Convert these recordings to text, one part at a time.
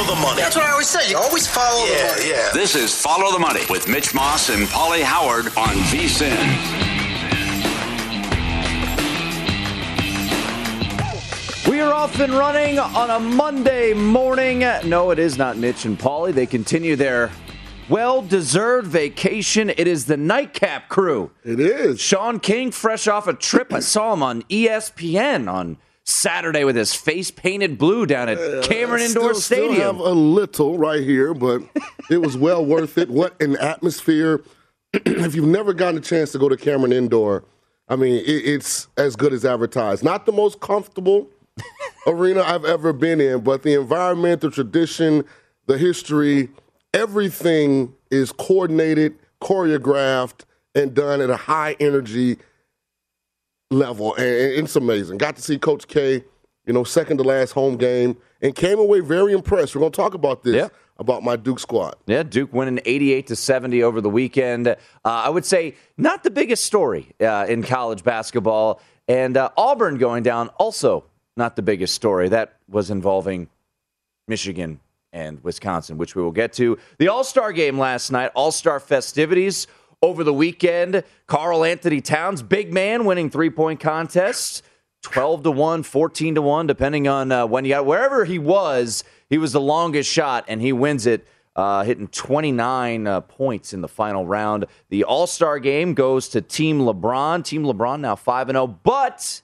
Follow the money. That's what I always say. You always follow the money. yeah. This is Follow the Money with Mitch Moss and Pauly Howard on VSIN. We are off and running on a Monday morning. No, it is not Mitch and Paulie. They continue their well deserved vacation. It is the nightcap crew. It is. Sean King, fresh off a trip. I saw him on ESPN on Saturday with his face painted blue down at Cameron Indoor still, Still Stadium. have a little right here, but it was well worth it. What an atmosphere! if you've never gotten a chance to go to Cameron Indoor, I mean, it, it's as good as advertised. Not the most comfortable arena I've ever been in, but the environment, the tradition, the history, everything is coordinated, choreographed, and done at a high energy level, and it's amazing. Got to see Coach K, you know, second to last home game, and came away very impressed. We're going to talk about this Yeah. about my Duke squad. Yeah, Duke winning 88 to 70 over the weekend. Uh, I would say not the biggest story uh, in college basketball. And uh, Auburn going down, also not the biggest story. That was involving Michigan and Wisconsin, which we will get to. The All Star game last night, All Star festivities over the weekend. Karl-Anthony Towns, big man, winning three point contests. 12 to 1, 14 to 1, depending on uh, when you got wherever he was, he was the longest shot, and he wins it, uh, hitting 29 uh, points in the final round. The All Star game goes to Team LeBron. Team LeBron now 5 0, but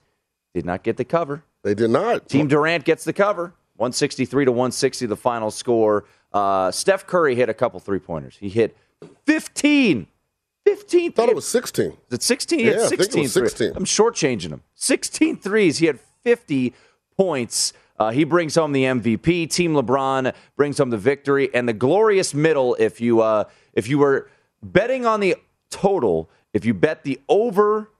did not get the cover. They did not. Team Durant gets the cover. 163 to 160, the final score. Uh, Steph Curry hit a couple three pointers. He hit 15. 15. thought it was 16. Is it 16? He Yeah, had I think it 16. was 16. I'm shortchanging him. 16 threes. He had 50 points. Uh, he brings home the MVP. Team LeBron brings home the victory and the glorious middle. If you uh, if you were betting on the total, if you bet the over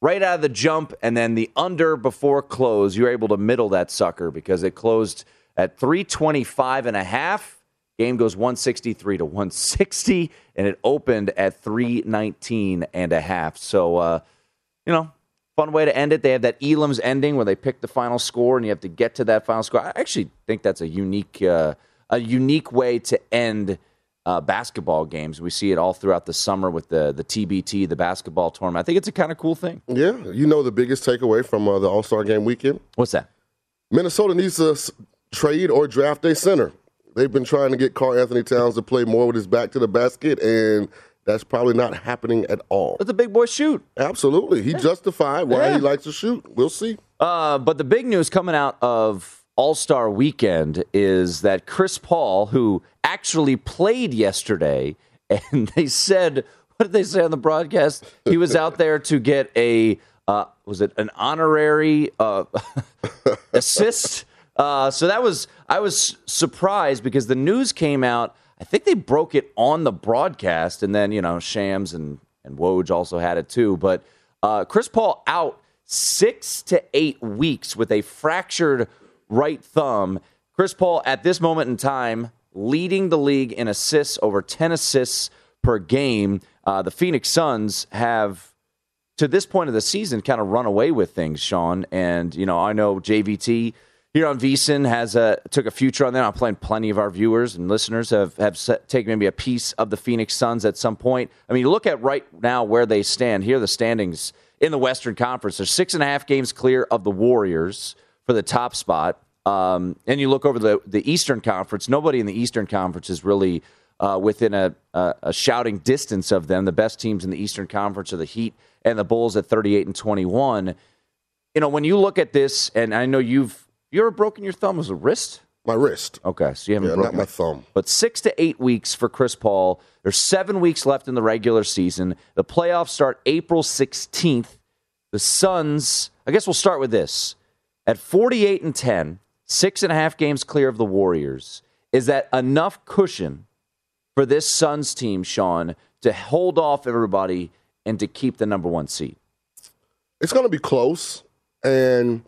right out of the jump and then the under before close, you're able to middle that sucker because it closed at 325 and a half. Game goes 163 to 160, and it opened at 319 and a half. So, uh, you know, fun way to end it. They have that Elam's ending where they pick the final score, and you have to get to that final score. I actually think that's a unique, uh, a unique way to end uh, basketball games. We see it all throughout the summer with the the TBT, the basketball tournament. I think it's a kind of cool thing. Yeah, you know the biggest takeaway from uh, the All Star game weekend? What's that? Minnesota needs to trade or draft a center. They've been trying to get Karl-Anthony Towns to play more with his back to the basket, and that's probably not happening at all. Let the big boy shoot. Absolutely. He justified why Yeah. he likes to shoot. We'll see. Uh, but the big news coming out of All Star Weekend is that Chris Paul, who actually played yesterday, and they said, what did they say on the broadcast? He was out there to get a, uh, was it an honorary uh, assist? Uh, so that was, I was surprised because the news came out. I think they broke it on the broadcast, and then, you know, Shams and, and Woj also had it too. But uh, Chris Paul out six to eight weeks with a fractured right thumb. Chris Paul, at this moment in time, leading the league in assists, over 10 assists per game. Uh, the Phoenix Suns have, to this point of the season, kind of run away with things, Sean. And, you know, I know JVT here on VSIN has a took a future on them. I'm playing plenty of our viewers and listeners have have set, taken maybe a piece of the Phoenix Suns at some point. I mean, look at right now where they stand. Here are the standings in the Western Conference. They're six and a half games clear of the Warriors. for the top spot. Um, and you look over the the Eastern Conference. Nobody in the Eastern Conference is really uh, within a, a, a shouting distance of them. The best teams in the Eastern Conference are the Heat and the Bulls at 38 and 21. You know, when you look at this, and I know you've you ever broken your thumb? Was a wrist? My wrist. Okay, so you haven't Yeah, broken not my thumb. but six to eight weeks for Chris Paul. There's seven weeks left in the regular season. The playoffs start April 16th. The Suns, I guess we'll start with this. At 48 and 10, six and a half games clear of the Warriors, is that enough cushion for this Suns team, Sean, to hold off everybody and to keep the number one seed? It's going to be close, and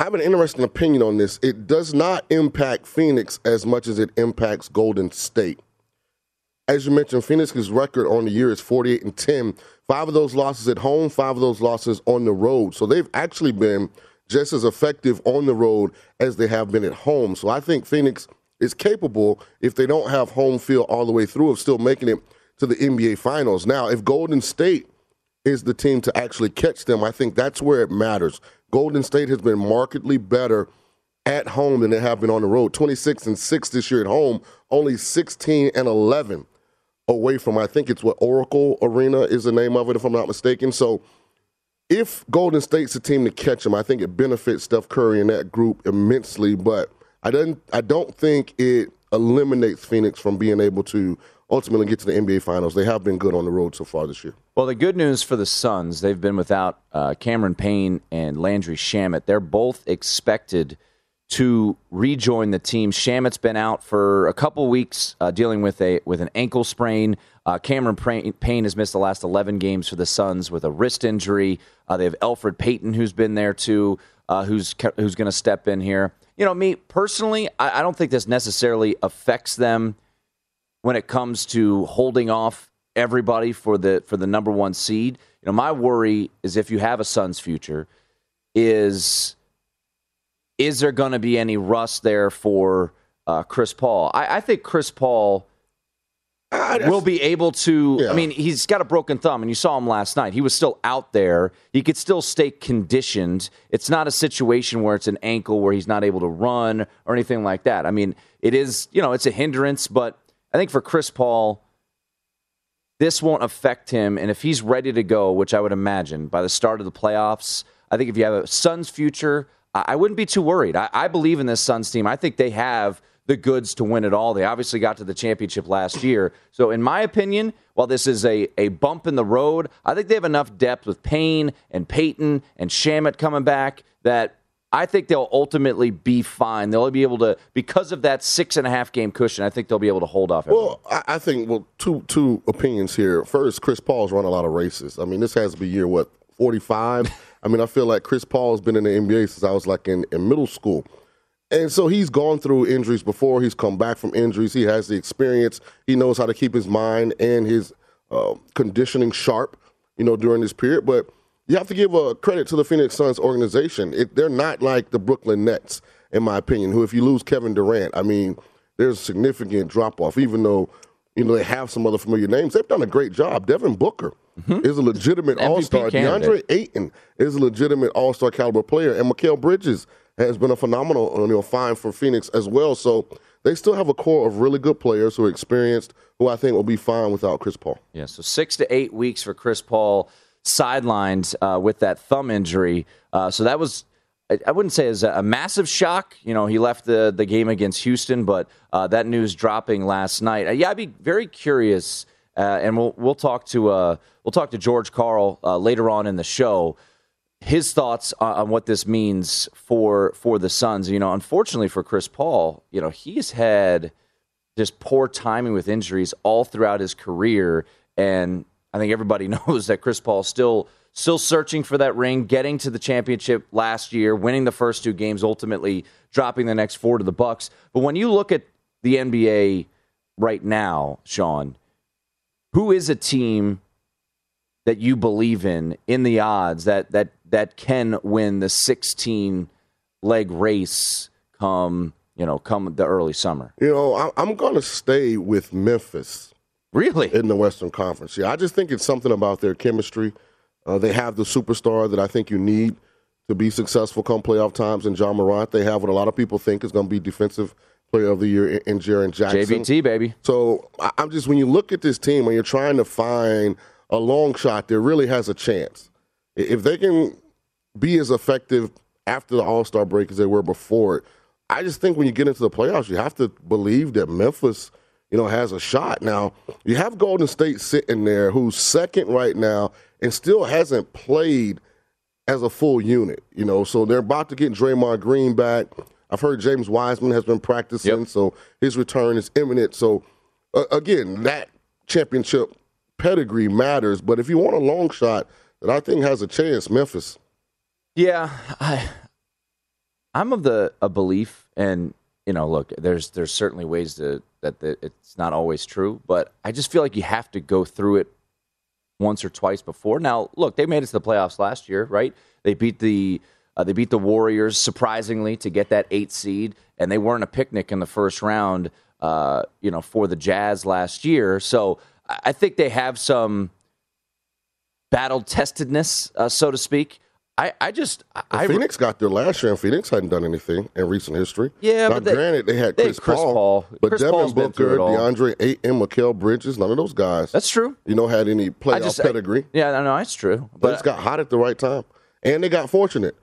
I have an interesting opinion on this. It does not impact Phoenix as much as it impacts Golden State. As you mentioned, Phoenix's record on the year is 48 and 10. Five of those losses at home, five of those losses on the road. So they've actually been just as effective on the road as they have been at home. So I think Phoenix is capable, if they don't have home field all the way through, of still making it to the NBA Finals. Now, if Golden State is the team to actually catch them, I think that's where it matters. Golden State has been markedly better at home than they have been on the road. 26 and 6 this year at home, only 16 and 11 away from, I think it's what Oracle Arena is the name of it, if I'm not mistaken. So if Golden State's the team to catch them, I think it benefits Steph Curry and that group immensely. But I don't, I don't think it eliminates Phoenix from being able to ultimately get to the NBA Finals. They have been good on the road so far this year. Well, the good news for the Suns, they've been without uh, Cameron Payne and Landry Shamet. They're both expected to rejoin the team. Shamet's been out for a couple weeks uh, dealing with a with an ankle sprain. Uh, Cameron Payne has missed the last 11 games for the Suns with a wrist injury. Uh, they have Elfrid Payton, who's been there too, uh, who's who's going to step in here. You know, me personally, I, I don't think this necessarily affects them when it comes to holding off everybody for the for the number one seed. You know, my worry is if you have a Suns future, is is there going to be any rust there for uh, Chris Paul? I, I think Chris Paul will be able to. Yeah. I mean, he's got a broken thumb, and you saw him last night. He was still out there. He could still stay conditioned. It's not a situation where it's an ankle where he's not able to run or anything like that. I mean, it is. You know, it's a hindrance, but I think for Chris Paul. This won't affect him, and if he's ready to go, which I would imagine by the start of the playoffs, I think if you have a Suns future, I wouldn't be too worried. I, I believe in this Suns team. I think they have the goods to win it all. They obviously got to the championship last year. So, in my opinion, while this is a, a bump in the road, I think they have enough depth with Payne and Payton and Shamet coming back that I think they'll ultimately be fine. They'll be able to, because of that six and a half game cushion, I think they'll be able to hold off. everyone. Well, I, think well, two two opinions here. First, Chris Paul's run a lot of races. I mean, this has to be year what forty five. I mean, I feel like Chris Paul's been in the NBA since I was like in, in middle school, and so he's gone through injuries before. He's come back from injuries. He has the experience. He knows how to keep his mind and his uh, conditioning sharp. You know, during this period, but you have to give uh, credit to the Phoenix Suns organization. It, they're not like the Brooklyn Nets, in my opinion. Who, if you lose Kevin Durant, I mean, there's a significant drop off. Even though you know they have some other familiar names, they've done a great job. Devin Booker is a legitimate All Star. candidate. DeAndre Ayton is a legitimate All Star caliber player, and Mikal Bridges has been a phenomenal you know find for Phoenix as well. So they still have a core of really good players who are experienced, who I think will be fine without Chris Paul. Yeah, so six to eight weeks for Chris Paul sidelined uh, with that thumb injury. Uh, so that was, I- wouldn't say it was a massive shock. You know, he left the, the game against Houston, but uh, that news dropping last night. Uh, yeah, I'd be very curious, uh, and we'll we'll talk to uh, we'll talk to George Karl later on in the show. His thoughts on, on what this means for for the Suns. You know, unfortunately for Chris Paul, you know he's had just poor timing with injuries all throughout his career. And I think everybody knows that Chris Paul still still searching for that ring, getting to the championship last year, winning the first two games, ultimately dropping the next four to the Bucks. But when you look at the NBA right now, Sean, who is a team that you believe in in the odds that that that can win the 16 leg race come you know come the early summer You know, I'm going to stay with Memphis. Really in the Western Conference. Yeah, I just think it's something about their chemistry. Uh, they have the superstar that I think you need to be successful come playoff times in Ja Morant. They have what a lot of people think is going to be defensive player of the year in, in Jaren Jackson. JVT, baby. So I- I'm just, when you look at this team, when you're trying to find a long shot that really has a chance, if they can be as effective after the All Star break as they were before it, I just think when you get into the playoffs, you have to believe that Memphis, you know, has a shot. Now, you have Golden State sitting there who's second right now and still hasn't played as a full unit, you know. So they're about to get Draymond Green back. I've heard James Wiseman has been practicing, Yep. so his return is imminent. So uh, again, that championship pedigree matters. But if you want a long shot that I think has a chance, Memphis. Yeah, I, I'm of the a belief, and you know, look, there's there's certainly ways to that it's not always true, but I just feel like you have to go through it once or twice before. Now, look, they made it to the playoffs last year, right? They beat the uh, they beat the Warriors surprisingly to get that eight seed, and they weren't a picnic in the first round, uh, you know, for the Jazz last year. So I I think they have some battle testedness, uh, so to speak. I, I just I, Phoenix got there last year, and Phoenix hadn't done anything in recent history. Yeah, now but they- granted, they had they Chris, had Chris Paul, Paul. but Chris Devin Paul's Booker. DeAndre Ayton, Mikal Bridges, none of those guys, That's true. you know, had any I playoff just pedigree. Yeah, I know that's true. But, But just got hot at the right time, and they got fortunate.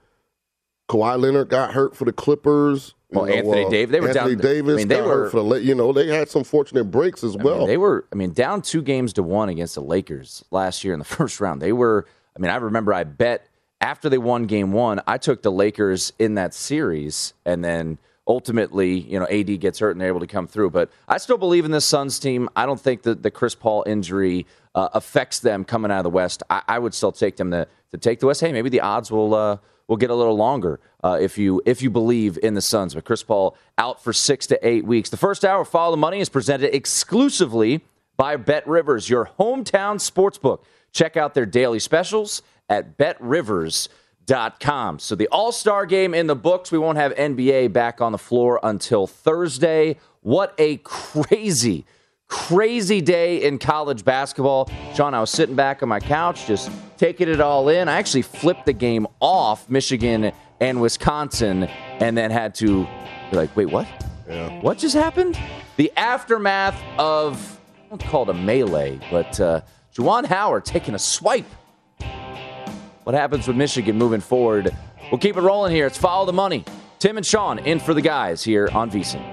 Kawhi Leonard got hurt for the Clippers. Well, Anthony uh, Davis- they were Anthony down- Davis I mean, they got were- hurt for the. You know, they had some fortunate breaks as I well. mean, they were. I mean, down two games to one against the Lakers last year in the first round. They were. I mean, I remember I bet after they won game one, I took the Lakers in that series, and then ultimately, you know, AD gets hurt and they're able to come through. But I still believe in this Suns team. I don't think that the Chris Paul injury uh, affects them coming out of the West. I, I would still take them to to take the West. Hey, maybe the odds will. Uh, will get a little longer uh, if you if you believe in the Suns. But Chris Paul out for six to eight weeks. The first hour of Follow the Money is presented exclusively by Bet Rivers, your hometown sportsbook. Check out their daily specials at betrivers.com. So the All Star game in the books. We won't have NBA back on the floor until Thursday. What a crazy crazy day in college basketball. Sean, I was sitting back on my couch just taking it all in. I actually flipped the game off Michigan and Wisconsin and then had to be like, wait, what? What just happened? The aftermath of, I won't call it a melee, but uh, Juwan Howard taking a swipe. What happens with Michigan moving forward? We'll keep it rolling here. It's Follow the Money. Tim and Sean in for the guys here on VSIN.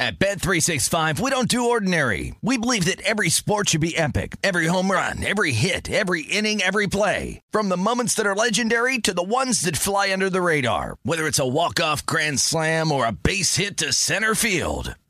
At Bet365, we don't do ordinary. We believe that every sport should be epic. Every home run, every hit, every inning, every play. From the moments that are legendary to the ones that fly under the radar. Whether it's a walk-off grand slam or a base hit to center field.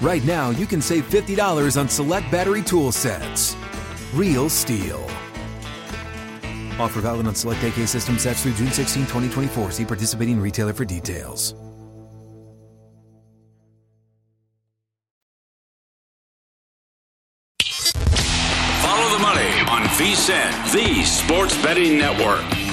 right now you can save $50 on select battery tool sets. Real STIHL. Offer valid on select AK system sets through June 16, 2024. See participating retailer for details. Follow the money on VSIN, the sports betting network.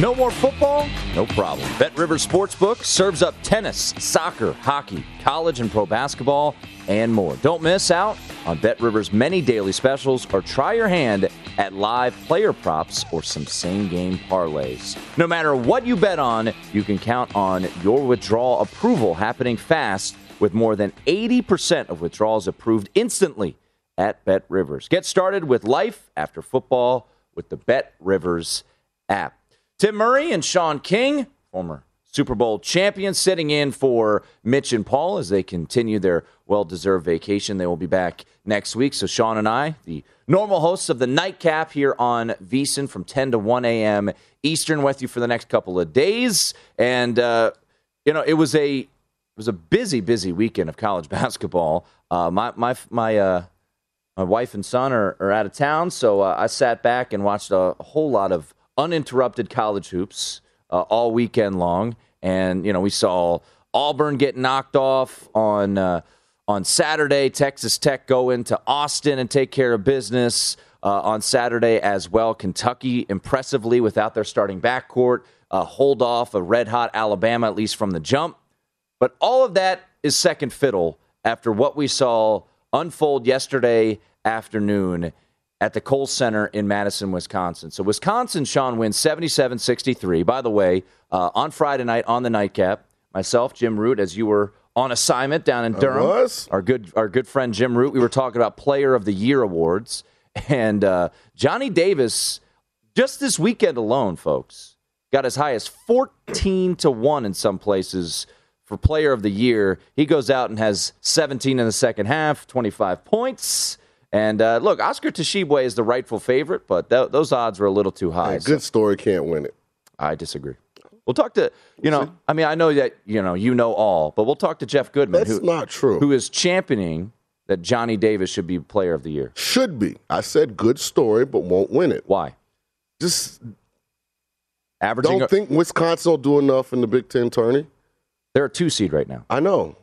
No more football? No problem. Bet Rivers Sportsbook serves up tennis, soccer, hockey, college and pro basketball, and more. Don't miss out on Bet Rivers' many daily specials or try your hand at live player props or some same game parlays. No matter what you bet on, you can count on your withdrawal approval happening fast with more than 80% of withdrawals approved instantly at Bet Rivers. Get started with life after football with the Bet Rivers app. Tim Murray and Sean King, former Super Bowl champions, sitting in for Mitch and Paul as they continue their well deserved vacation. They will be back next week. So, Sean and I, the normal hosts of the nightcap here on VSIN from 10 to 1 a.m. Eastern, with you for the next couple of days. And, uh, you know, it was a. It was a busy, busy weekend of college basketball. Uh, my my my uh, my wife and son are, are out of town, so uh, I sat back and watched a, whole lot of uninterrupted college hoops uh, all weekend long. And, you know, we saw Auburn get knocked off on, uh, on Saturday, Texas Tech go into Austin and take care of business. Uh, on Saturday as well, Kentucky impressively without their starting backcourt, uh, hold off a red hot Alabama, at least from the jump. But all of that is second fiddle after what we saw unfold yesterday afternoon at the Kohl Center in Madison, Wisconsin. So Wisconsin, Sean wins 77 63. By the way, uh, on Friday night on the nightcap, myself, Jim Root, as you were on assignment down in Durham, our good our good friend Jim Root, we were talking about Player of the Year awards, and uh, Johnny Davis just this weekend alone, folks, got as high as 14 to one in some places for Player of the Year. He goes out and has 17 in the second half, 25 points. And uh, look, Oscar Tshiebwe is the rightful favorite, but th- those odds were a little too high. Hey, good story can't win it. I disagree. We'll talk to you know. I mean, I know that you know you know all, but we'll talk to Jeff Goodman, That's who, not true. who is championing that Johnny Davis should be Player of the Year. Should be. I said good story, but won't win it. Why? Just Averaging. don't think Wisconsin will do enough in the Big Ten tourney. they're a two seed right now. I know.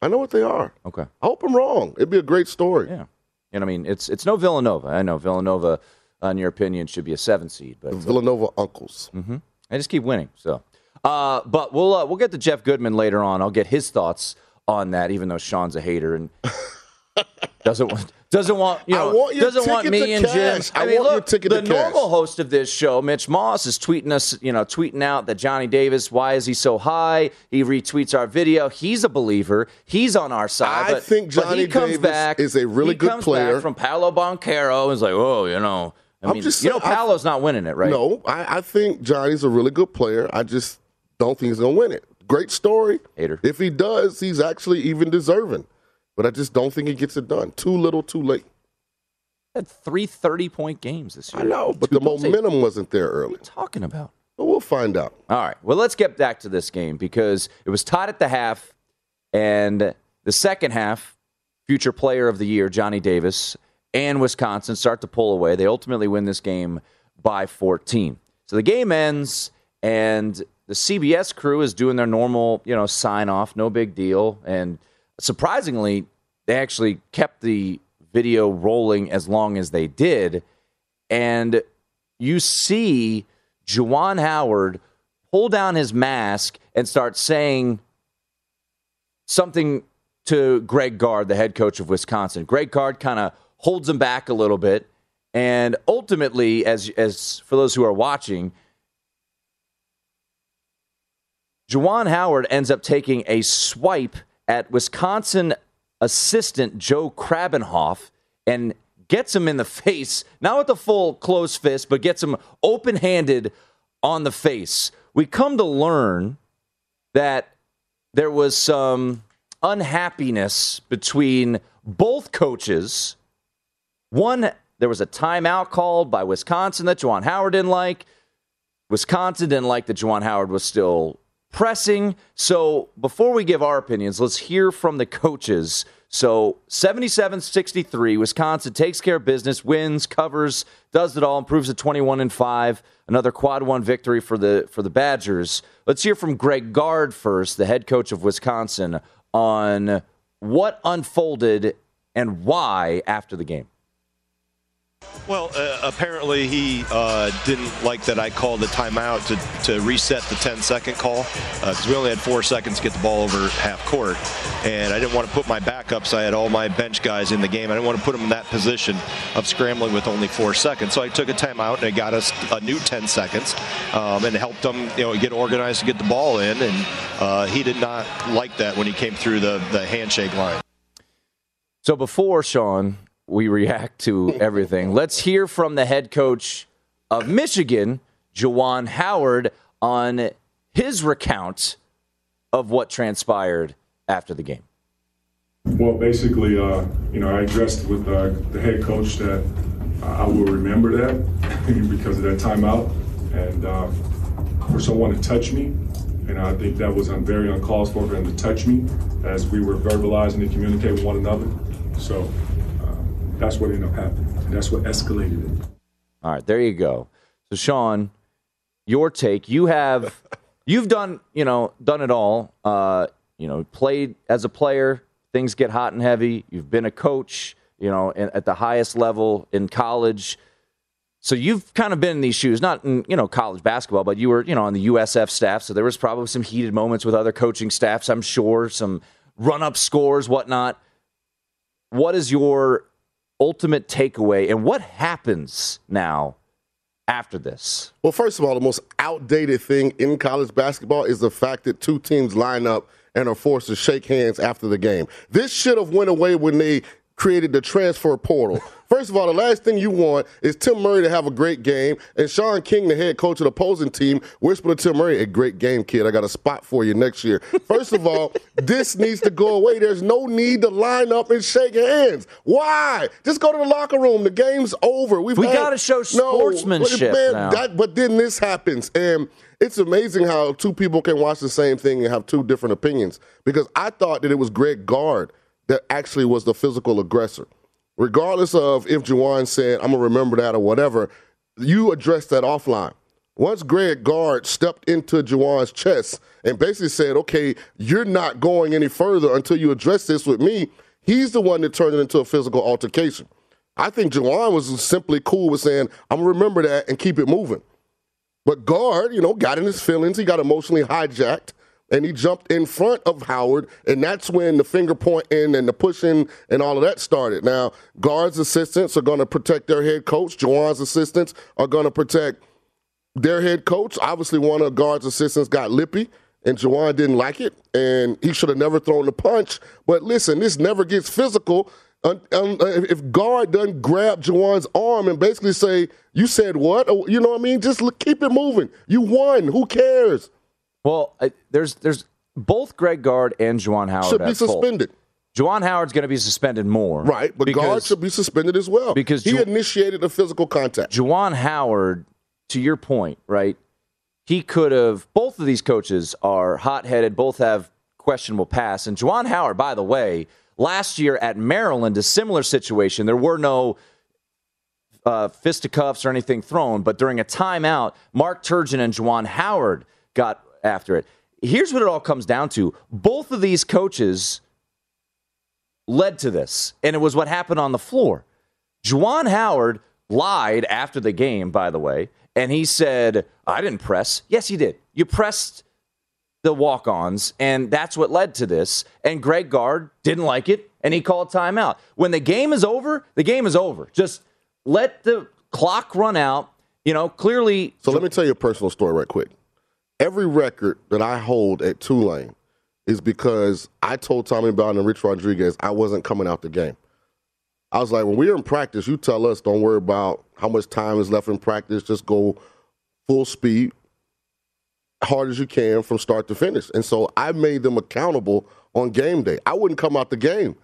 I know what they are. Okay. I hope I'm wrong. It'd be a great story. Yeah. And I mean, it's it's no Villanova. I know Villanova, in your opinion, should be a seven seed, but The Villanova uncles. I just keep winning. So, uh, but we'll uh, we'll get to Jeff Goodman later on. I'll get his thoughts on that, even though Sean's a hater and doesn't want doesn't want you know want doesn't want me and. Jim. I mean, want your look, the to cash. normal host of this show, Mitch Moss, is tweeting us, you know, tweeting out that Johnny Davis, why is he so high? He retweets our video. He's a believer. He's on our side. I but, think Johnny comes Davis back, is a really he good comes player. Back from Paolo Banchero is like, oh, you know. I I'm mean, just you know, saying, I- Paolo's not winning it, right? No, I, I think Johnny's a really good player. I just don't think he's going to win it. Great story. Hater. If he does, he's actually even deserving. But I just don't think he gets it done. Too little, too late. had three 30 point games this year. I know, but Two the goals. What are momentum wasn't there early. you talking about? But we'll find out. All right. Well, let's get back to this game because it was tied at the half, and the second half, future player of the year, Johnny Davis, and Wisconsin start to pull away. They ultimately win this game by 14. So the game ends, and the CBS crew is doing their normal, you know, sign off, no big deal. And surprisingly, they actually kept the video rolling as long as they did. And you see Juwan Howard pull down his mask and start saying something to Greg Gard, the head coach of Wisconsin. Greg Gard kind of holds him back a little bit. And ultimately, as, as for those who are watching, Juwan Howard ends up taking a swipe at Wisconsin assistant Joe Krabbenhoft and gets him in the face, not with a full closed fist, but gets him open handed on the face. We come to learn that there was some unhappiness between both coaches. One, there was a timeout called by Wisconsin that Juwan Howard didn't like. Wisconsin didn't like that Juwan Howard was still pressing. So before we give our opinions, let's hear from the coaches. So 77 63, Wisconsin takes care of business, wins, covers, does it all, improves to 21 and 5. Another quad one victory for the for the Badgers. Let's hear from Greg Gard first, the head coach of Wisconsin, on what unfolded and why after the game. Well, uh, apparently he uh, didn't like that I called the timeout to, to reset the 10 second call because we only had four seconds to get the ball over half court. And I didn't want to put my backups. I had all my bench guys in the game. I didn't want to put them in that position of scrambling with only four seconds. So I took a timeout and it got us a new 10 seconds um, and helped them you know, get organized to get the ball in. And uh, he did not like that when he came through the, the handshake line. So before Sean, we react to everything. Let's hear from the head coach of Michigan, Juwan Howard, on his recount of what transpired after the game. Well, basically, uh, you know, I addressed with uh, the head coach that uh, I will remember that because of that timeout, and uh, for someone to touch me, and I think that was very uncalled for for him to touch me as we were verbalizing and communicating with one another. So, that's what ended up happening. And that's what escalated it. All right, there you go. So, Sean, your take. You have, you've done, you know, done it all. Uh, you know, played as a player. Things get hot and heavy. You've been a coach. You know, at the highest level in college. So you've kind of been in these shoes, not in you know college basketball, but you were you know on the USF staff. So there was probably some heated moments with other coaching staffs. I'm sure some run up scores, whatnot. What is your ultimate takeaway, and what happens now after this? Well, first of all, the most outdated thing in college basketball is the fact that two teams line up and are forced to shake hands after the game. This should have went away when they created the transfer portal. First of all, the last thing you want is Tim Murray to have a great game and Sean King, the head coach of the opposing team, whisper to Tim Murray, a great game, kid. I got a spot for you next year. First of all, this needs to go away. There's no need to line up and shake hands. Why? Just go to the locker room. The game's over. We've we got to show sportsmanship. No, man, that, but then this happens. And it's amazing how two people can watch the same thing and have two different opinions. Because I thought that it was Greg Gard that actually was the physical aggressor. Regardless of if Juwan said, I'm going to remember that or whatever, you addressed that offline. Once Greg Gard stepped into Juwan's chest and basically said, okay, you're not going any further until you address this with me, he's the one that turned it into a physical altercation. I think Juwan was simply cool with saying, I'm going to remember that and keep it moving. But Gard, you know, got in his feelings. He got emotionally hijacked and he jumped in front of Howard, and that's when the finger pointing and the pushing and all of that started. Now, Gard's assistants are going to protect their head coach. Juwan's assistants are going to protect their head coach. Obviously, one of Gard's assistants got lippy, and Juwan didn't like it, and he should have never thrown the punch. But listen, this never gets physical. Uh, if Gard doesn't grab Juwan's arm and basically say, "You said what?" Oh, you know what I mean? Just keep it moving. You won. Who cares? Well, there's there's both Greg Gard and Juwan Howard should be suspended. Juwan Howard's going to be suspended more, right? But because, Gard should be suspended as well because he Ju- initiated a physical contact. Juwan Howard, to your point, right? He could have. Both of these coaches are hot-headed. Both have questionable past. And Juwan Howard, by the way, last year at Maryland, a similar situation. There were no uh, fisticuffs or anything thrown, but during a timeout, Mark Turgeon and Juwan Howard got after it. Here's what it all comes down to both of these coaches led to this, and it was what happened on the floor. Juwan Howard lied after the game, by the way, and he said, I didn't press. Yes, you did. You pressed the walk ons, and that's what led to this. And Greg Gard didn't like it, and he called timeout. When the game is over, the game is over. Just let the clock run out. You know, clearly. So let me tell you a personal story right quick every record that I hold at Tulane is because I told Tommy Bowden and Rich Rodriguez I wasn't coming out the game. I was like, when we're in practice, you tell us don't worry about how much time is left in practice. Just go full speed, hard as you can from start to finish. And so I made them accountable on game day. I wouldn't come out the game.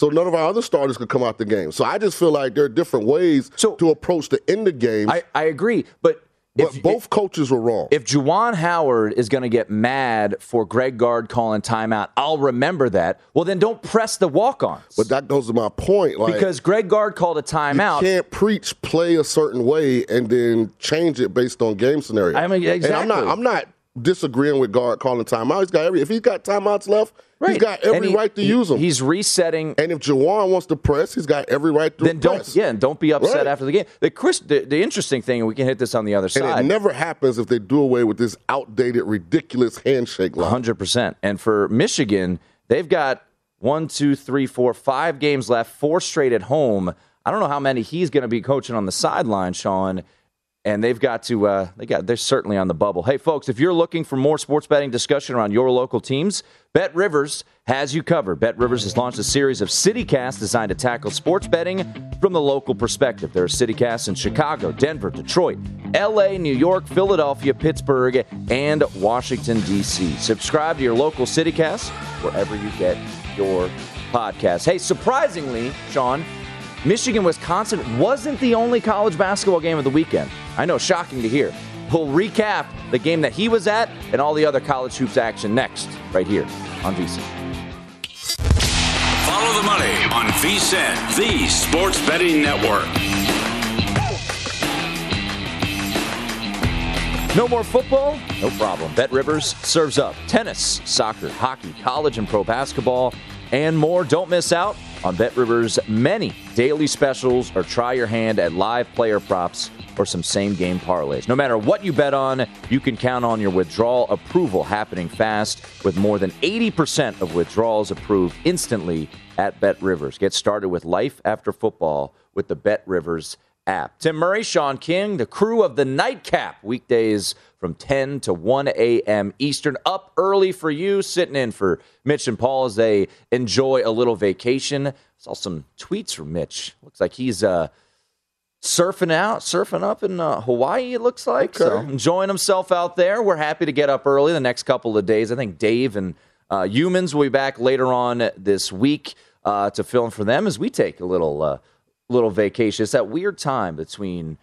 So none of our other starters could come out the game. So I just feel like there are different ways so, to approach the end of games. I, I agree. But but if, both coaches were wrong. If Juwan Howard is going to get mad for Greg Gard calling timeout, I'll remember that. Well, then don't press the walk-ons. But that goes to my point. Like, because Greg Gard called a timeout. You can't preach play a certain way and then change it based on game scenario. I mean, exactly. And I'm not. I'm not disagreeing with Gard calling timeout. He's got every. If he's got timeouts left, Right. He's got every he, right to he, use them. He's resetting. And if Juwan wants to press, he's got every right to then press. don't yeah, and don't be upset right. after the game. The, Chris, the, the interesting thing, and we can hit this on the other side. And it never happens if they do away with this outdated, ridiculous handshake One hundred percent. And for Michigan, they've got one, two, three, four, five games left, four straight at home. I don't know how many he's going to be coaching on the sideline, Sean and they've got to uh, they got they're certainly on the bubble. Hey, folks, if you're looking for more sports betting discussion around your local teams, Bet Rivers has you covered. Bet Rivers has launched a series of CityCasts designed to tackle sports betting from the local perspective. There are CityCasts in Chicago, Denver, Detroit, LA, New York, Philadelphia, Pittsburgh, and Washington D.C. Subscribe to your local CityCast wherever you get your podcast. Hey, surprisingly, Sean, Michigan Wisconsin wasn't the only college basketball game of the weekend. I know, shocking to hear. We'll recap the game that he was at and all the other college hoops action next, right here on VSiN. Follow the money on VSIN, the Sports Betting Network. No more football? No problem. Bet Rivers serves up tennis, soccer, hockey, college and pro basketball, and more. Don't miss out on Bet Rivers' many daily specials or try your hand at live player props or some same game parlays. No matter what you bet on, you can count on your withdrawal approval happening fast with more than 80% of withdrawals approved instantly at Bet Rivers. Get started with life after football with the Bet Rivers app. Tim Murray, Sean King, the crew of the Nightcap, weekdays from 10 to 1 a.m. Eastern. Up early for you, sitting in for Mitch and Paul as they enjoy a little vacation. Saw some tweets from Mitch. Looks like he's uh, surfing out, surfing up in uh, Hawaii, it looks like. Okay. So enjoying himself out there. We're happy to get up early the next couple of days. I think Dave and uh, Humans will be back later on this week uh, to film for them as we take a little uh, little vacation. It's that weird time between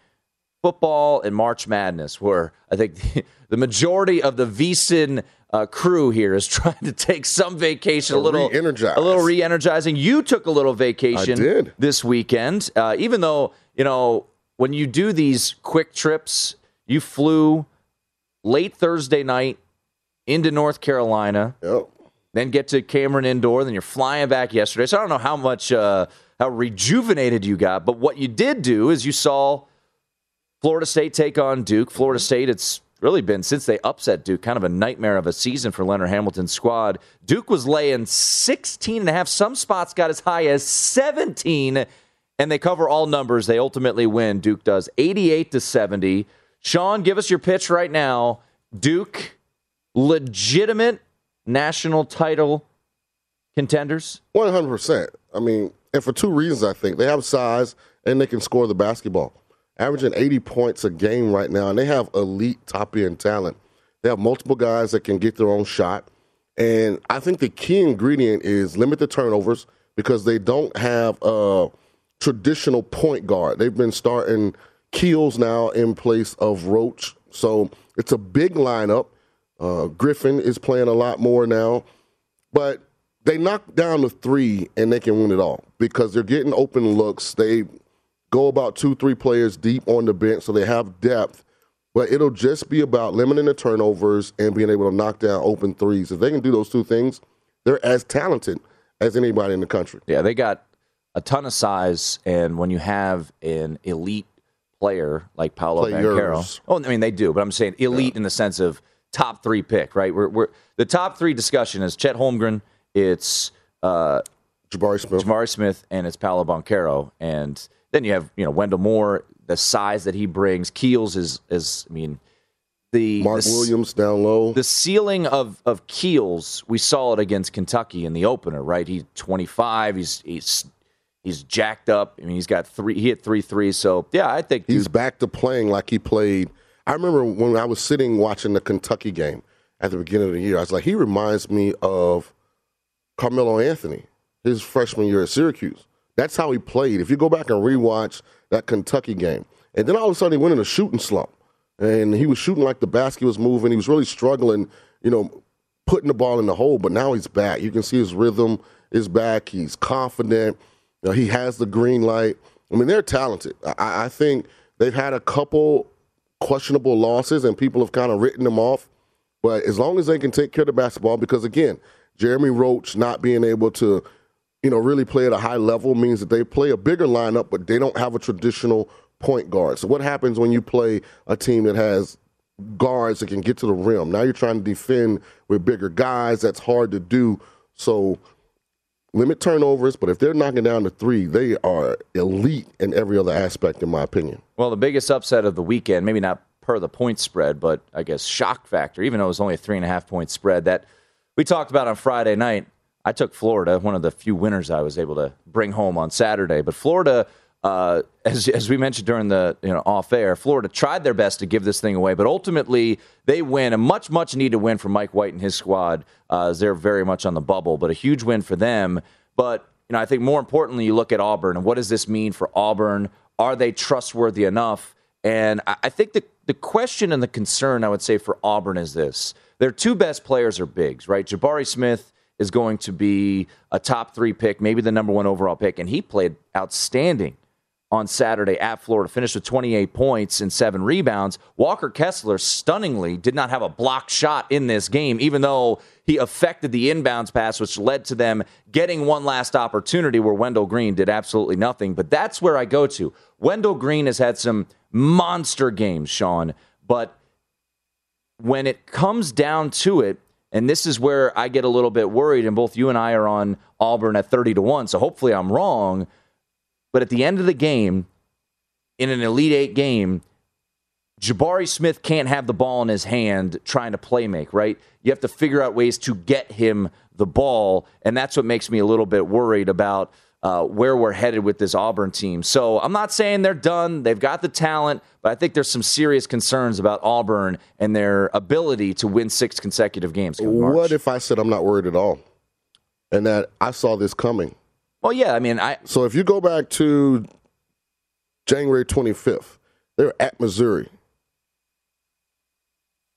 football and March Madness where I think the, majority of the VSIN uh, crew here is trying to take some vacation, a little re-energize. a little re-energizing. You took a little vacation this weekend, uh, even though you know when you do these quick trips, you flew late Thursday night into North Carolina Yep. then get to Cameron Indoor, then you're flying back yesterday. So I don't know how much uh, how rejuvenated you got, but what you did do is you saw Florida State take on Duke. Florida State, it's really been since they upset Duke, kind of a nightmare of a season for Leonard Hamilton's squad. Duke was laying 16 and a half. Some spots got as high as 17, and they cover all numbers. They ultimately win. Duke does 88 to 70. Sean, give us your pitch right now. Duke, legitimate national title contenders. One hundred percent. I mean, and for two reasons, I think they have size and they can score the basketball, averaging eighty points a game right now, and they have elite top end talent. They have multiple guys that can get their own shot, and I think the key ingredient is limit the turnovers because they don't have a traditional point guard. They've been starting Keels now in place of Roach, so it's a big lineup. Uh, Griffin is playing a lot more now, but they knock down the three and they can win it all because they're getting open looks. They go about two, three players deep on the bench, so they have depth. But it'll just be about limiting the turnovers and being able to knock down open threes. If they can do those two things, they're as talented as anybody in the country. Yeah, they got a ton of size, and when you have an elite player like Paolo Players. Banchero, oh, I mean they do, but I'm saying elite in the sense of top three pick, right? We're, we're the top three discussion is Chet Holmgren, it's uh, Jabari Smith. Jamari Smith, and it's Paolo Banchero, and then you have you know Wendell Moore, the size that he brings. Keels is is I mean the Mark the, Williams down low. the ceiling of of Keels, we saw it against Kentucky in the opener, right? He's 25. He's he's he's jacked up. I mean, he's got three. He hit three threes. So yeah, I think He's dude, back to playing like he played. I remember when I was sitting watching the Kentucky game at the beginning of the year, I was like, he reminds me of Carmelo Anthony, his freshman year at Syracuse. That's how he played. If you go back and rewatch that Kentucky game, and then all of a sudden he went in a shooting slump, and he was shooting like the basket was moving. He was really struggling, you know, putting the ball in the hole. But now he's back. You can see his rhythm is back. He's confident. You know, he has the green light. I mean, they're talented. I, I think they've had a couple questionable losses, and people have kind of written them off. But as long as they can take care of the basketball, because again, Jeremy Roach not being able to, you know, really play at a high level means that they play a bigger lineup, but they don't have a traditional point guard. So what happens when you play a team that has guards that can get to the rim? Now you're trying to defend with bigger guys. That's hard to do. So limit turnovers, but if they're knocking down the three, they are elite in every other aspect, in my opinion. well, the biggest upset of the weekend, maybe not per the point spread, but I guess shock factor. Even though it was only a three and a half point spread, that we talked about on Friday night. I took Florida, one of the few winners I was able to bring home on Saturday. But Florida, uh, as as we mentioned during the you know off air, Florida tried their best to give this thing away, but ultimately they win a much much needed win for Mike White and his squad. Uh, as they're very much on the bubble, but a huge win for them. But you know, I think more importantly, you look at Auburn and what does this mean for Auburn? Are they trustworthy enough? And I, I think the the question and the concern I would say for Auburn is this: their two best players are bigs, right? Jabari Smith is going to be a top three pick, maybe the number one overall pick. And he played outstanding on Saturday at Florida, finished with 28 points and seven rebounds. Walker Kessler stunningly did not have a block shot in this game, even though he affected the inbounds pass, which led to them getting one last opportunity where Wendell Green did absolutely nothing. But that's where I go to. Wendell Green has had some monster games, Sean, but when it comes down to it, and this is where I get a little bit worried, and both you and I are on Auburn at 30 to 1, so hopefully I'm wrong. But at the end of the game, in an Elite Eight game, Jabari Smith can't have the ball in his hand trying to play make, right? You have to figure out ways to get him the ball. And that's what makes me a little bit worried about uh, where we're headed with this Auburn team. So I'm not saying they're done. They've got the talent, but I think there's some serious concerns about Auburn and their ability to win six consecutive games. What if I said I'm not worried at all? And that I saw this coming. Well, yeah, I mean, I. So if you go back to January 25th, they're at Missouri.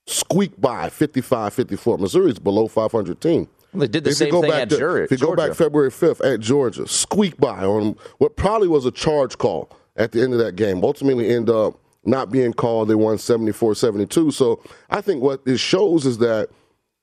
Squeak by 55 54. Missouri's below 500 team. Well, they did the if same thing at to, Georgia. If you go back February 5th at Georgia, squeak by on what probably was a charge call at the end of that game. Ultimately, end up not being called. They won 74 72. So I think what this shows is that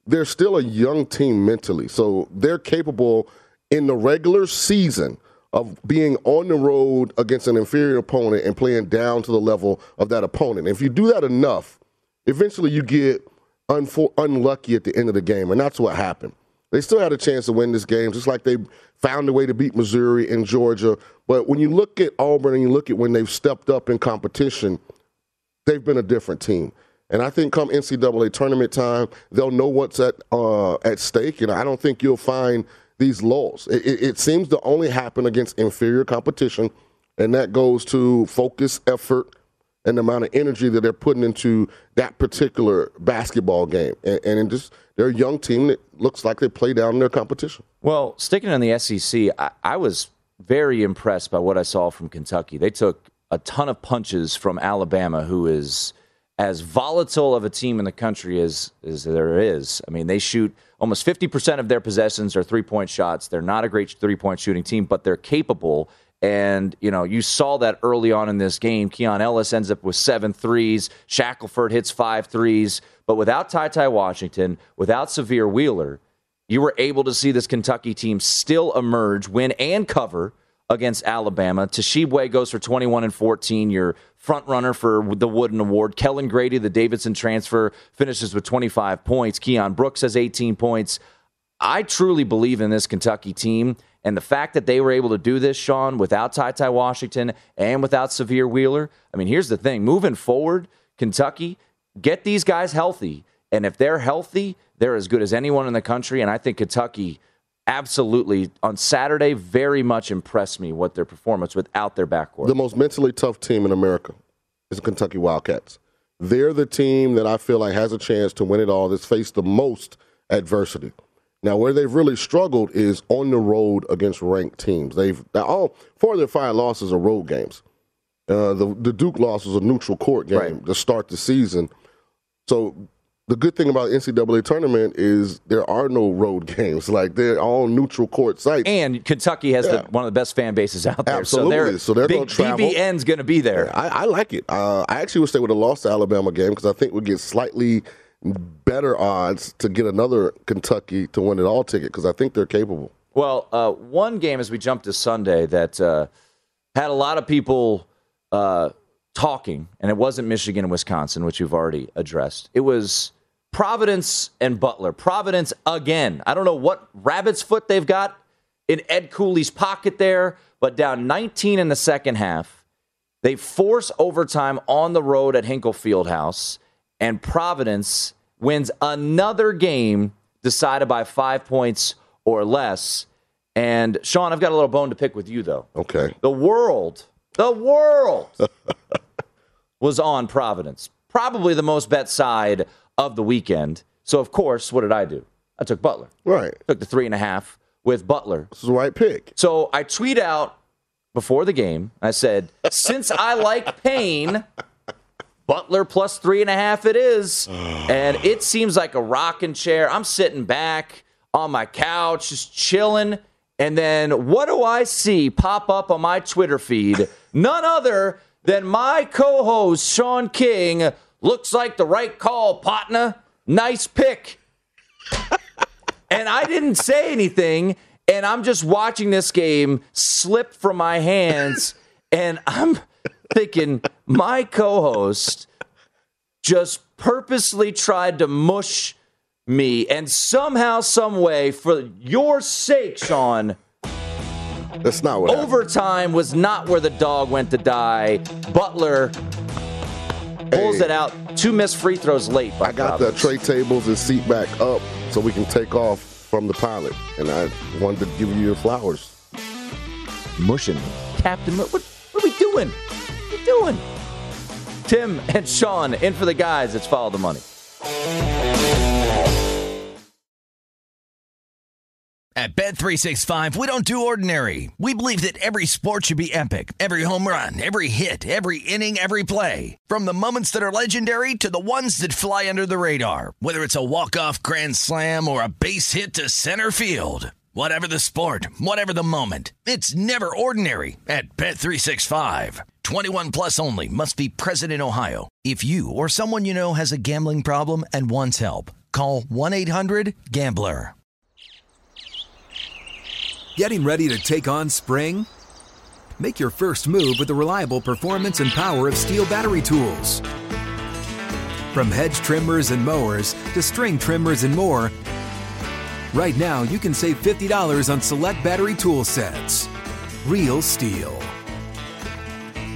they're still a young team mentally. So they're capable in the regular season of being on the road against an inferior opponent and playing down to the level of that opponent. If you do that enough, eventually you get unfo- unlucky at the end of the game, and that's what happened. They still had a chance to win this game, just like they found a way to beat Missouri and Georgia. But when you look at Auburn and you look at when they've stepped up in competition, they've been a different team. And I think come NCAA tournament time, they'll know what's at uh, at stake. And I don't think you'll find – these laws. It, it, it seems to only happen against inferior competition, and that goes to focus, effort, and the amount of energy that they're putting into that particular basketball game. And, and just they're a young team that looks like they play down in their competition. Well, sticking on the SEC, I, I was very impressed by what I saw from Kentucky. They took a ton of punches from Alabama, who is as volatile of a team in the country as, as there is. I mean, they shoot almost 50% of their possessions are three point shots. They're not a great three point shooting team, but they're capable. And, you know, you saw that early on in this game. Keon Ellis ends up with seven threes. Shackelford hits five threes. But without Ty Ty Washington, without Sahvir Wheeler, you were able to see this Kentucky team still emerge, win, and cover against Alabama. Tshiebwe goes for 21 and 14. Your front runner for the Wooden Award. Kellan Grady, the Davidson transfer, finishes with 25 points. Keion Brooks has 18 points. I truly believe in this Kentucky team. And the fact that they were able to do this, Sean, without Ty Ty Washington and without Sahvir Wheeler. I mean, here's the thing moving forward, Kentucky, get these guys healthy. And if they're healthy, they're as good as anyone in the country. And I think Kentucky absolutely on Saturday very much impressed me what their performance without their backcourt. The most mentally tough team in America is the Kentucky Wildcats. They're the team that I feel like has a chance to win it all. That's faced the most adversity. Now, where they've really struggled is on the road against ranked teams. They've all four of their five losses are road games. Uh, the the Duke loss was a neutral court game right. to start the season. So the good thing about the NCAA tournament is there are no road games. Like they're all neutral court sites. And Kentucky has yeah. the, one of the best fan bases out there. Absolutely. So they're, so they're going to travel. BBN's going to be there. Yeah, I, I, like it. Uh, I actually would stay with a lost Alabama game because I think we get slightly better odds to get another Kentucky to win it all ticket because I think they're capable. Well, uh, one game as we jump to Sunday that uh, had a lot of people uh, talking, and it wasn't Michigan and Wisconsin, which you've already addressed. It was Providence and Butler. Providence again. I don't know what rabbit's foot they've got in Ed Cooley's pocket there, but down 19 in the second half. They force overtime on the road at Hinkle Fieldhouse, and Providence wins another game decided by five points or less. And Sean, I've got a little bone to pick with you, though. Okay. The world, the world was on Providence. Probably the most bet side of the weekend. So, of course, what did I do? I took Butler. Right. Took the three and a half with Butler. This is the right pick. So I tweet out before the game. I said, since I like pain, Butler plus three and a half it is. and it seems like a rocking chair. I'm sitting back on my couch, just chilling. And then what do I see pop up on my Twitter feed? None other than my co host, Sean King. Looks like the right call, partner. Nice pick. and I didn't say anything. And I'm just watching this game slip from my hands. And I'm thinking, my co host just purposely tried to mush me. And somehow, some way, for your sake, Sean, That's not what happened. overtime was not where the dog went to die. Butler pulls Hey. it out. Two missed free throws late. I got the tray tables and seat back up so we can take off from the pilot. And I wanted to give you your flowers. mushing. Captain, what, what, what are we doing? What are we doing? Tim and Sean in for the guys. It's follow the money. At Bet365, we don't do ordinary. We believe that every sport should be epic. Every home run, every hit, every inning, every play. From the moments that are legendary to the ones that fly under the radar. Whether it's a walk-off grand slam or a base hit to center field. Whatever the sport, whatever the moment. It's never ordinary at Bet365. 21 plus only must be present in Ohio. If you or someone you know has a gambling problem and wants help, call 1-800-GAMBLER. Getting ready to take on spring? Make your first move with the reliable performance and power of STIHL battery tools. From hedge trimmers and mowers to string trimmers and more, right now you can save $50 on select battery tool sets. Real STIHL.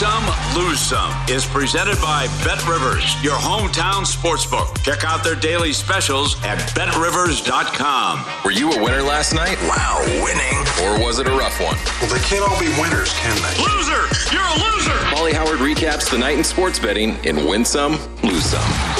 Some, lose some is presented by Bet Rivers, your hometown sportsbook. Check out their daily specials at betrivers.com. Were you a winner last night? Wow, winning. Or was it a rough one? Well, they can't all be winners, can they? Loser! You're a loser! Pauly Howard recaps the night in sports betting in Win Some, Lose Some.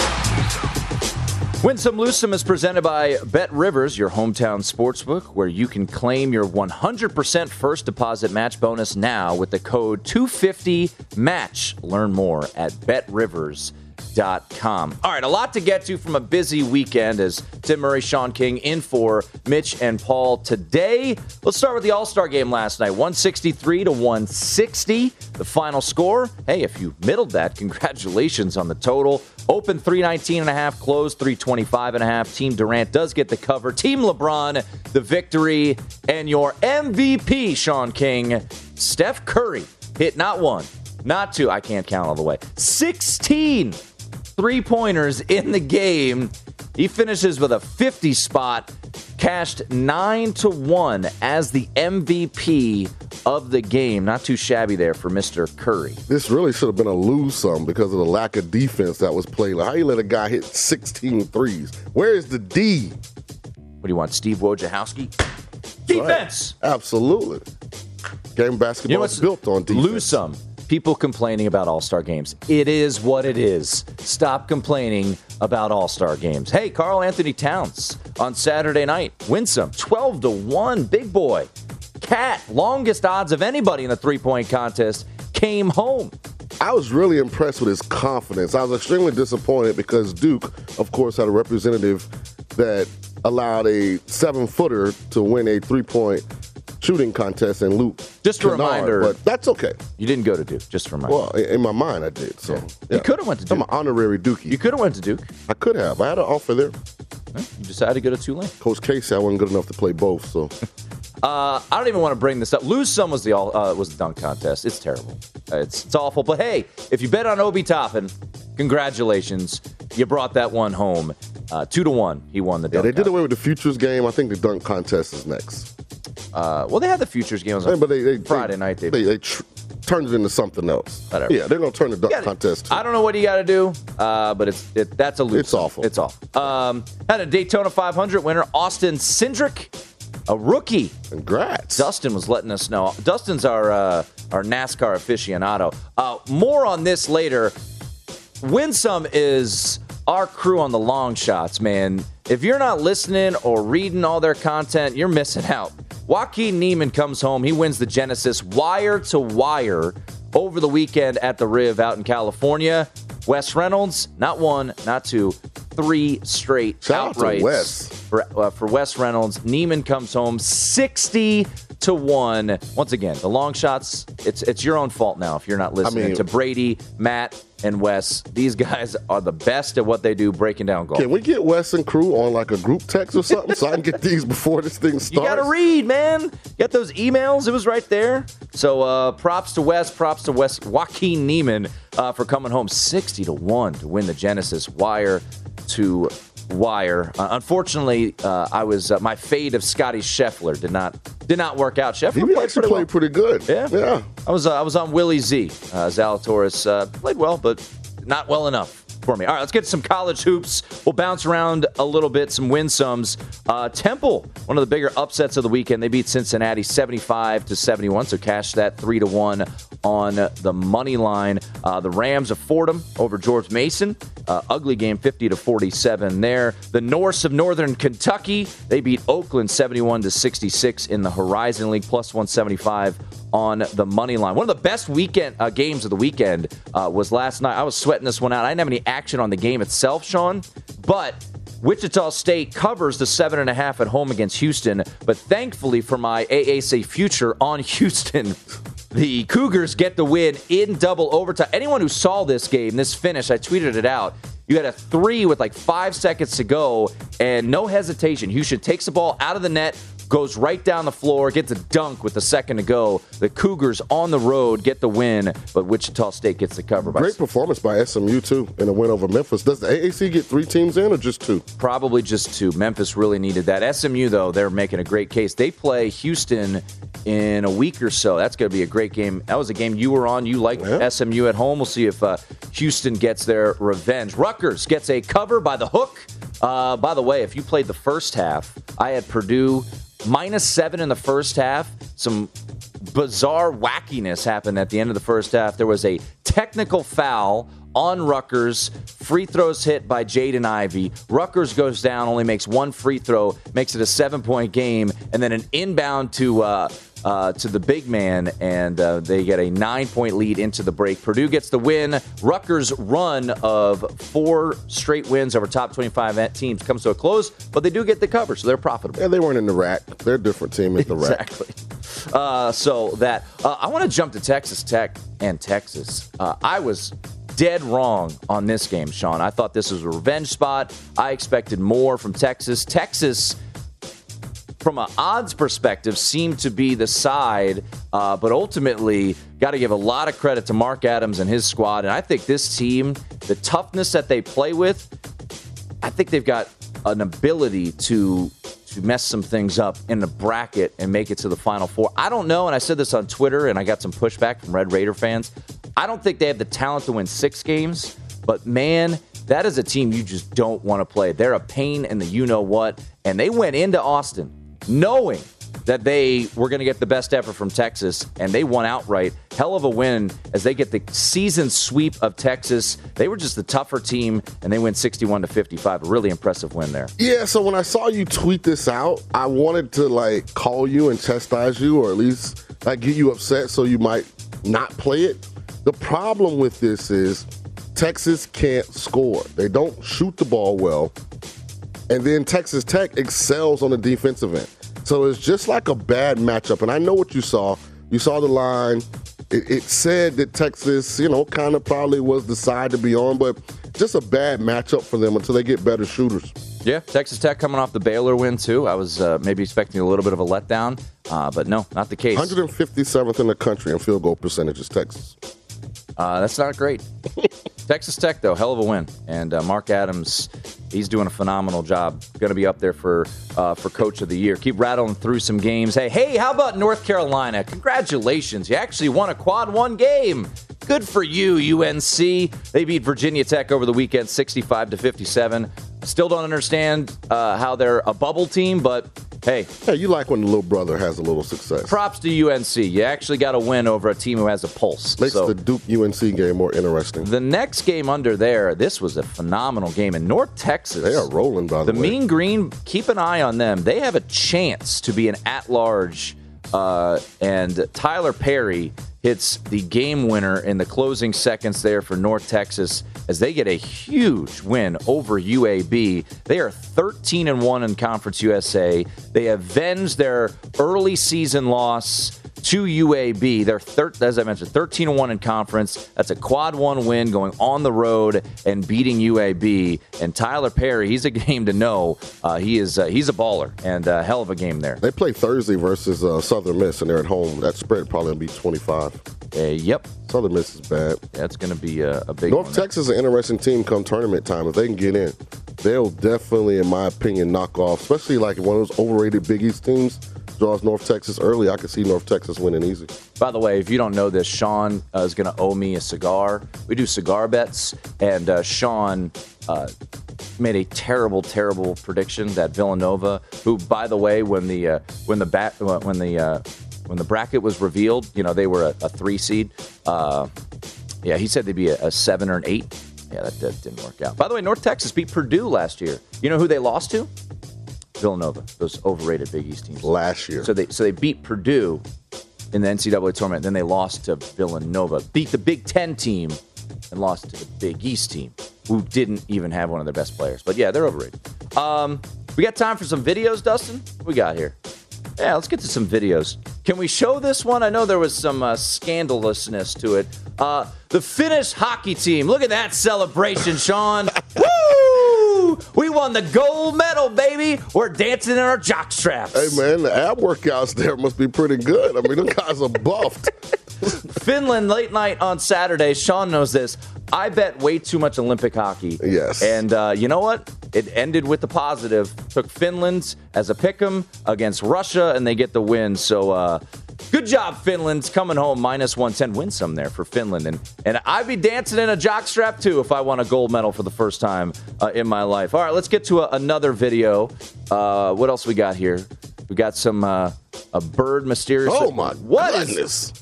Win Some Lose Some is presented by Bet Rivers, your hometown sportsbook, where you can claim your 100% first deposit match bonus now with the code 250MATCH. Learn more at betrivers.com. All right, a lot to get to from a busy weekend as Tim Murray, Sean King in for Mitch and Paul today. Let's start with the All Star game last night 163 to 160. The final score. Hey, if you middled that, congratulations on the total. Open 319 and a half, closed 325 and a half. Team Durant does get the cover. Team LeBron, the victory. And your MVP, Sean King, Steph Curry, hit not one, not two, I can't count all the way, 16 three pointers in the game. He finishes with a 50 spot, cashed 9 to 1 as the MVP of the game. Not too shabby there for Mr. Curry. This really should have been a lose some because of the lack of defense that was played. Like, how you let a guy hit 16 threes? Where is the D? What do you want, Steve Wojciechowski? Defense! Absolutely. Game basketball You know is built on defense. Lose some. People complaining about All Star games. It is what it is. Stop complaining about All Star games. Hey, Karl-Anthony Towns on Saturday night. Winsome, 12 to 1. Big boy. Cat, longest odds of anybody in the three point contest, came home. I was really impressed with his confidence. I was extremely disappointed because Duke, of course, had a representative that allowed a seven footer to win a three point shooting contest and Luke. Just a Kennard, reminder- But that's okay. You didn't go to Duke, just for my. Well, in my mind, I did. So You coulda went to Duke. I'm an honorary Dookie. you could have went to Duke. I could have. I had an offer there. You decided to go to Tulane. Coach Casey, I wasn't good enough to play both. So Uh, I don't even want to bring this up. Lose some was the all uh, was the dunk contest. It's terrible. It's it's awful. But hey, if you bet on Obi Toppin, congratulations, you brought that one home. Uh, two to one, he won the yeah, dunk. they did contest. away with the futures game. I think the dunk contest is next. Uh, well, they had the futures games on but they, they Friday they, night. They, they, they tr- turned it into something else. Whatever. Yeah, they're gonna turn the dunk Yeah, contest. Too. I don't know what you got to do, uh, but it's it, that's a lose. It's awful. It's awful. Um, had a Daytona 500 winner, Austin Cindric, a rookie. Congrats. Dustin was letting us know. Dustin's our uh, our NASCAR aficionado. Uh, more on this later. Winsome is our crew on the long shots, man. If you're not listening or reading all their content, you're missing out. Joaquin Niemann comes home. He wins the Genesis wire to wire over the weekend at the Riv out in California. Wes Reynolds, not one, not two, three straight Shout out outrights Wes. for uh, for Wes Reynolds. Niemann comes home sixty to one. Once again, the long shots. It's it's your own fault now if you're not listening mean- to Brady, Matt, and Wes. These guys are the best at what they do, breaking down golf. Can we get Wes and crew on like a group text or something so I can get these before this thing starts? You got to read, man. Get those emails. It was right there. So uh, props to Wes. Props to Wes Joaquin Niemann uh, for coming home 60 to 1 to win the Genesis wire to wire. Uh, unfortunately, uh, I was uh, my fade of Scottie Scheffler did not did not work out. Scheffler He played pretty well. pretty good. Yeah. Yeah. I was uh, I was on Willie Z. Uh, Zalatoris uh, played well, but not well enough for me. All right, let's get some college hoops. We'll bounce around a little bit, some win sums. Uh, Temple, one of the bigger upsets of the weekend. They beat Cincinnati 75 to 71, so cash that three to one on the money line. Uh, the Rams of Fordham over George Mason. Uh, ugly game, 50 to 47 there. The Norse of Northern Kentucky, they beat Oakland 71 to 66 in the Horizon League, plus 175 on the money line. One of the best weekend uh, games of the weekend uh, was last night. I was sweating this one out. I didn't have any action on the game itself, Sean, but Wichita State covers the seven and a half at home against Houston. But thankfully for my AAC future on Houston, the Cougars get the win in double overtime. Anyone who saw this game, this finish, I tweeted it out. You had a three with like five seconds to go, and no hesitation. Houston takes the ball out of the net, goes right down the floor, gets a dunk with a second to go. The Cougars on the road get the win, but Wichita State gets the cover by Great performance by SMU too in a win over Memphis. Does the AAC get three teams in or just two? Probably just two. Memphis really needed that. SMU, though, they're making a great case. They play Houston in a week or so. That's going to be a great game. That was a game you were on. You liked Yeah. SMU at home. We'll see if uh, Houston gets their revenge. Rutgers gets a cover by the hook. Uh, by the way, if you played the first half, I had Purdue minus seven in the first half. Some bizarre wackiness happened at the end of the first half. There was a technical foul on Rutgers. Free throws hit by Jaden Ivey. Rutgers goes down, only makes one free throw, makes it a seven point game, and then an inbound to. Uh, uh, to the big man, and uh, they get a nine point lead into the break. Purdue gets the win. Rutgers' run of four straight wins over top 25 teams comes to a close, but they do get the cover, so they're profitable. Yeah, they weren't in the rack. They're a different team at the rack. Exactly. Uh, so that uh, I want to jump to Texas Tech and Texas. Uh, I was dead wrong on this game, Sean. I thought this was a revenge spot. I expected more from Texas. Texas from an odds perspective, seemed to be the side, uh, but ultimately, got to give a lot of credit to Mark Adams and his squad. And I think this team, the toughness that they play with, I think they've got an ability to to mess some things up in the bracket and make it to the final four. I don't know, and I said this on Twitter, and I got some pushback from Red Raider fans. I don't think they have the talent to win six games, but man, that is a team you just don't want to play. They're a pain in the you know what, and they went into Austin knowing that they were going to get the best effort from Texas, and they won outright. Hell of a win as they get the season sweep of Texas. They were just the tougher team, and they win 61 to 55. A really impressive win there. Yeah, so when I saw you tweet this out, I wanted to like call you and chastise you, or at least like get you upset so you might not play it. The problem with this is Texas can't score. They don't shoot the ball well. And then Texas Tech excels on the defensive end. So it's just like a bad matchup. And I know what you saw. You saw the line. It, it said that Texas, you know, kind of probably was the side to be on, but just a bad matchup for them until they get better shooters. Yeah, Texas Tech coming off the Baylor win, too. I was uh, maybe expecting a little bit of a letdown, uh, but no, not the case. 157th in the country in field goal percentages, Texas. Uh, that's not great. Texas Tech, though, hell of a win. And uh, Mark Adams, he's doing a phenomenal job. Going to be up there for uh, for Coach of the Year. Keep rattling through some games. Hey, hey, how about North Carolina? Congratulations, you actually won a quad one game. Good for you, UNC. They beat Virginia Tech over the weekend, 65 to 57. Still don't understand uh, how they're a bubble team, but Hey, Hey, you like when the little brother has a little success. props to UNC. You actually got a win over a team who has a pulse. Makes So- the Duke UNC game more interesting. The next game under there, this was a phenomenal game in North Texas. They are rolling, by the, The way. Mean Green, keep an eye on them. They have a chance to be an at large. Uh, and Tyler Perry hits the game winner in the closing seconds there for North Texas as they get a huge win over UAB. They are 13 and 1 in Conference USA. They avenge their early season loss to UAB. They're thir- as I mentioned, 13 and 1 in conference. That's a quad one win going on the road and beating UAB. And Tyler Perry, he's a game to know. Uh, he is uh, he's a baller and a hell of a game there. They play Thursday versus uh, Southern Miss, and they're at home. That spread probably gonna be 25. Uh, yep, Southern Miss is bad. that's going to be a, a big North. Texas is an interesting team come tournament time. If they can get in, they'll definitely, in my opinion, knock off, especially like one of those overrated Big East teams draws North Texas early. I could see North Texas winning easy. By the way, if you don't know this, Sean uh, is going to owe me a cigar. We do cigar bets, and uh, Sean uh, made a terrible, terrible prediction that Villanova, who, by the way, when the uh, when the bat when the uh, when the bracket was revealed, you know they were a, a three seed. Uh, yeah, he said they'd be a, a seven or an eight. Yeah, that, that didn't work out. By the way, North Texas beat Purdue last year. You know who they lost to? Villanova, those overrated Big East teams. Last year. So they so they beat Purdue in the NCAA tournament. Then they lost to Villanova, beat the Big Ten team, and lost to the Big East team, who didn't even have one of their best players. But yeah, they're overrated. Um, we got time for some videos, Dustin. What we got here? Yeah, let's get to some videos. Can we show this one? I know there was some uh, scandalousness to it. Uh, the Finnish hockey team. Look at that celebration, Sean. Woo! We won the gold medal, baby. We're dancing in our jock straps. Hey man, the ab workouts there must be pretty good. I mean, them guys are buffed. Finland late night on Saturday. Sean knows this. I bet way too much Olympic hockey. Yes. And uh, you know what? It ended with the positive. Took Finland as a pick'em against Russia, and they get the win. So uh, good job, Finland's coming home minus 110. Win some there for Finland. And, and I'd be dancing in a jockstrap too if I won a gold medal for the first time uh, in my life. All right, let's get to a, another video. Uh, what else we got here? We got some uh, a bird mysterious. Oh my What is goodness.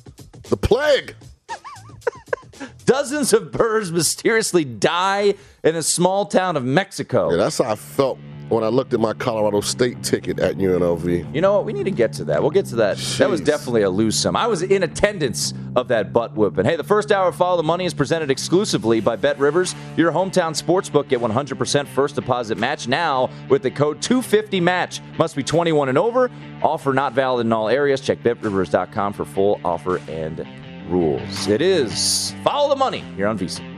The plague. Dozens of birds mysteriously die in a small town of Mexico. Yeah, that's how I felt when I looked at my Colorado State ticket at UNLV. You know what? We need to get to that. We'll get to that. That was definitely a lose some. I was in attendance of that butt whooping. Hey, the first hour of Follow the Money is presented exclusively by Bet Rivers. Your hometown sportsbook. Get 100% first deposit match now with the code 250match. Must be 21 and over. Offer not valid in all areas. Check betrivers.com for full offer and rules. It is Follow the Money here on VC.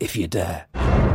if you dare.